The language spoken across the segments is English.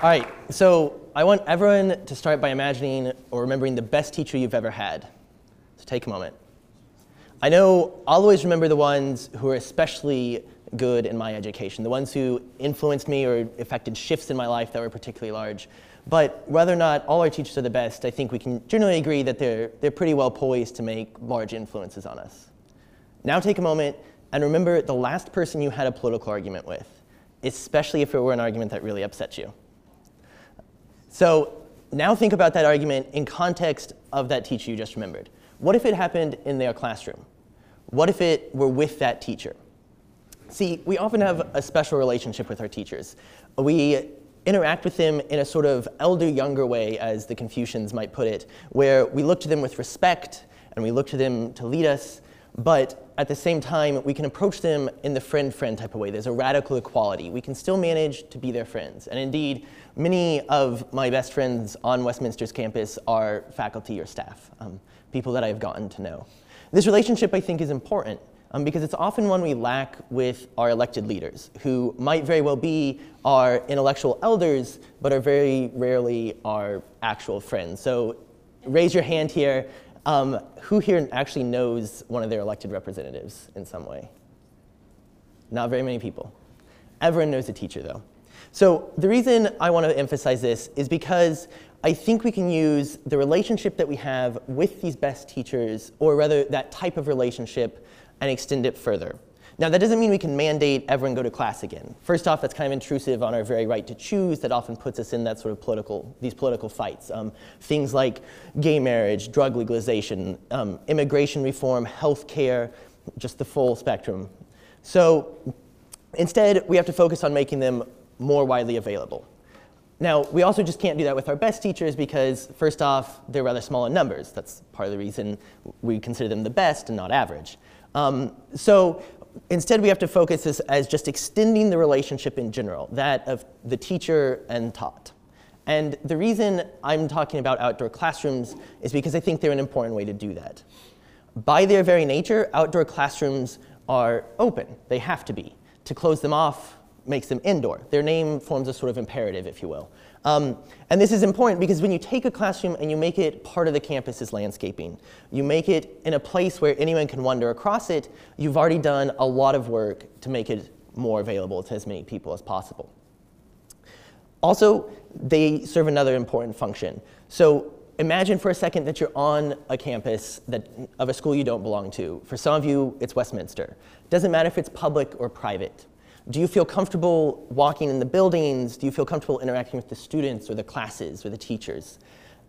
All right, so I want everyone to start by imagining or remembering the best teacher you've ever had. So take a moment. I know I'll always remember the ones who are especially good in my education, the ones who influenced me or affected shifts in my life that were particularly large. But whether or not all our teachers are the best, I think we can generally agree that they're, they're pretty well poised to make large influences on us. Now take a moment and remember the last person you had a political argument with, especially if it were an argument that really upset you. So now think about that argument in context of that teacher you just remembered. What if it happened in their classroom? What if it were with that teacher? See, we often have a special relationship with our teachers. We interact with them in a sort of elder-younger way, as the Confucians might put it, where we look to them with respect and we look to them to lead us, but at the same time, we can approach them in the friend-friend type of way. There's a radical equality. We can still manage to be their friends. And indeed, many of my best friends on Westminster's campus are faculty or staff, um, people that I've gotten to know. This relationship, I think, is important um, because it's often one we lack with our elected leaders, who might very well be our intellectual elders, but are very rarely our actual friends. So raise your hand here. Um, who here actually knows one of their elected representatives in some way? Not very many people. Everyone knows a teacher, though. So the reason I want to emphasize this is because I think we can use the relationship that we have with these best teachers, or rather that type of relationship, and extend it further. Now, that doesn't mean we can mandate everyone go to class again. First off, that's kind of intrusive on our very right to choose that often puts us in that sort of political, these political fights. Um, things like gay marriage, drug legalization, um, immigration reform, health care, just the full spectrum. So instead, we have to focus on making them more widely available. Now, we also just can't do that with our best teachers because, first off, they're rather small in numbers. That's part of the reason we consider them the best and not average. Um, so instead, we have to focus this as just extending the relationship in general, that of the teacher and taught. And the reason I'm talking about outdoor classrooms is because I think they're an important way to do that. By their very nature, outdoor classrooms are open. They have to be. To close them off makes them indoor. Their name forms a sort of imperative, if you will. Um, and this is important because when you take a classroom and you make it part of the campus's landscaping, you make it in a place where anyone can wander across it, you've already done a lot of work to make it more available to as many people as possible. Also, they serve another important function. So imagine for a second that you're on a campus that, of a school you don't belong to. For some of you, it's Westminster. Doesn't matter if it's public or private. Do you feel comfortable walking in the buildings? Do you feel comfortable interacting with the students or the classes or the teachers?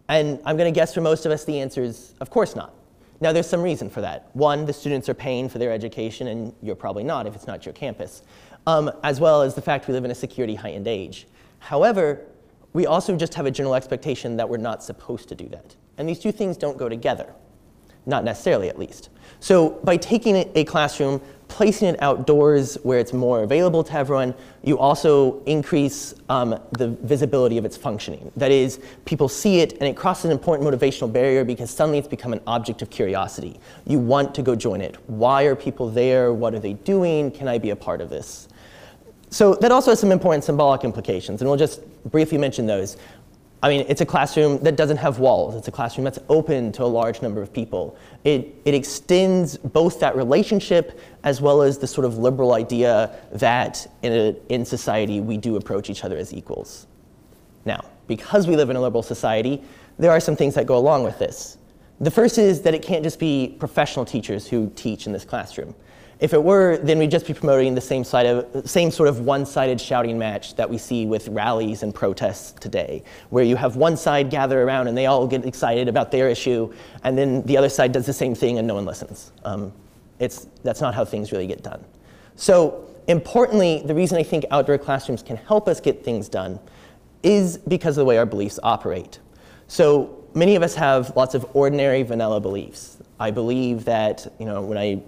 And I'm going to guess for most of us the answer is, of course not. Now, there's some reason for that. One, the students are paying for their education, and you're probably not if it's not your campus, um, as well as the fact we live in a security heightened age. However, we also just have a general expectation that we're not supposed to do that. And these two things don't go together, not necessarily at least. So by taking a classroom, placing it outdoors where it's more available to everyone, you also increase um, the visibility of its functioning. That is, people see it and it crosses an important motivational barrier because suddenly it's become an object of curiosity. You want to go join it. Why are people there? What are they doing? Can I be a part of this? So that also has some important symbolic implications, and we'll just briefly mention those. I mean, it's a classroom that doesn't have walls. It's a classroom that's open to a large number of people. It, it extends both that relationship as well as the sort of liberal idea that in, a, in society we do approach each other as equals. Now, because we live in a liberal society, there are some things that go along with this. The first is that it can't just be professional teachers who teach in this classroom. If it were, then we'd just be promoting the same, side of, same sort of one-sided shouting match that we see with rallies and protests today, where you have one side gather around and they all get excited about their issue, and then the other side does the same thing and no one listens. Um, it's, that's not how things really get done. So importantly, the reason I think outdoor classrooms can help us get things done is because of the way our beliefs operate. So many of us have lots of ordinary vanilla beliefs. I believe that you know, when I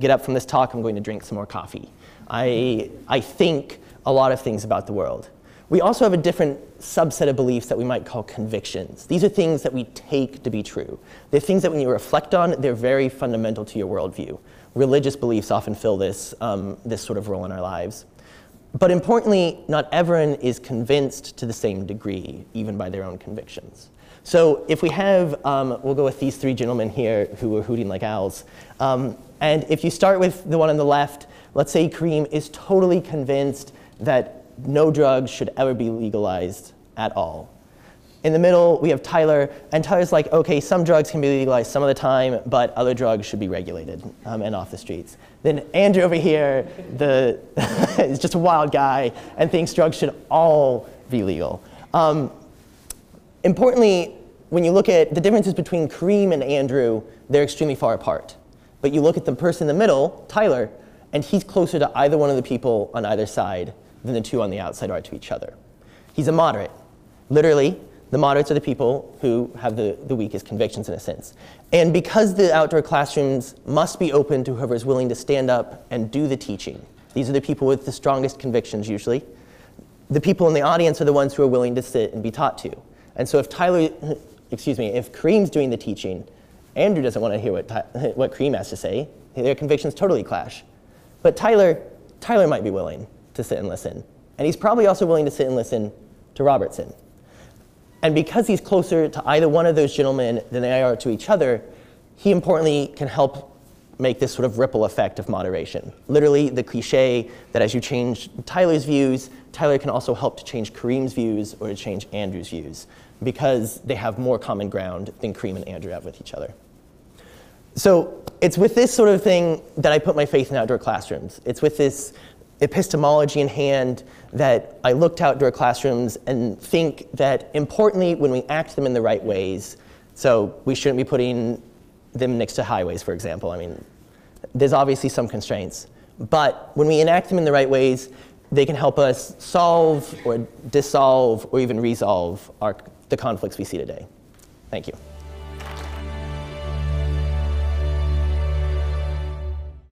get up from this talk, I'm going to drink some more coffee. I, I think a lot of things about the world. We also have a different subset of beliefs that we might call convictions. These are things that we take to be true. They're things that when you reflect on, they're very fundamental to your worldview. Religious beliefs often fill this, um, this sort of role in our lives. But importantly, not everyone is convinced to the same degree, even by their own convictions. So if we have, um, we'll go with these three gentlemen here who are hooting like owls. Um, and if you start with the one on the left, let's say Kareem is totally convinced that no drugs should ever be legalized at all. In the middle, we have Tyler, and Tyler's like, okay, some drugs can be legalized some of the time, but other drugs should be regulated um, and off the streets. Then Andrew over here the is just a wild guy and thinks drugs should all be legal. Um, importantly, when you look at the differences between Kareem and Andrew, they're extremely far apart. But you look at the person in the middle, Tyler, and he's closer to either one of the people on either side than the two on the outside are to each other. He's a moderate. Literally, the moderates are the people who have the, the weakest convictions in a sense. And because the outdoor classrooms must be open to whoever is willing to stand up and do the teaching, these are the people with the strongest convictions usually. The people in the audience are the ones who are willing to sit and be taught to. And so if Tyler, excuse me, if Kareem's doing the teaching, Andrew doesn't want to hear what, what Kareem has to say. Their convictions totally clash. But Tyler, Tyler might be willing to sit and listen. And he's probably also willing to sit and listen to Robertson. And because he's closer to either one of those gentlemen than they are to each other, he importantly can help make this sort of ripple effect of moderation. Literally, the cliche that as you change Tyler's views, Tyler can also help to change Kareem's views or to change Andrew's views because they have more common ground than Kareem and Andrew have with each other. So it's with this sort of thing that I put my faith in outdoor classrooms. It's with this epistemology in hand that I look to outdoor classrooms and think that importantly, when we act them in the right ways, so we shouldn't be putting them next to highways, for example. I mean, there's obviously some constraints. But when we enact them in the right ways, they can help us solve or dissolve or even resolve our, the conflicts we see today. Thank you.